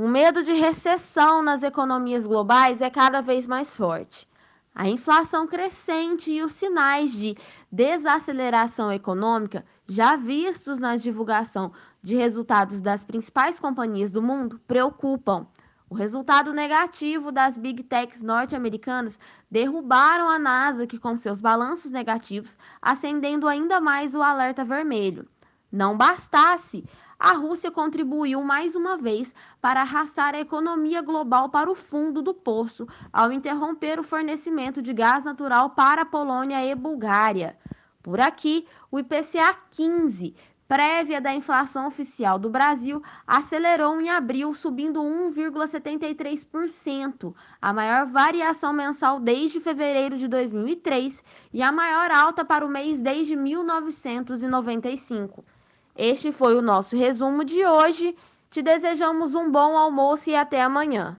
O medo de recessão nas economias globais é cada vez mais forte. A inflação crescente e os sinais de desaceleração econômica já vistos na divulgação de resultados das principais companhias do mundo preocupam. O resultado negativo das big techs norte-americanas derrubaram a Nasdaq com seus balanços negativos, acendendo ainda mais o alerta vermelho. Não bastasse, a Rússia contribuiu mais uma vez para arrastar a economia global para o fundo do poço ao interromper o fornecimento de gás natural para a Polônia e Bulgária. Por aqui, o IPCA 15, prévia da inflação oficial do Brasil, acelerou em abril, subindo 1,73%, a maior variação mensal desde fevereiro de 2003 e a maior alta para o mês desde 1995. Este foi o nosso resumo de hoje. Te desejamos um bom almoço e até amanhã.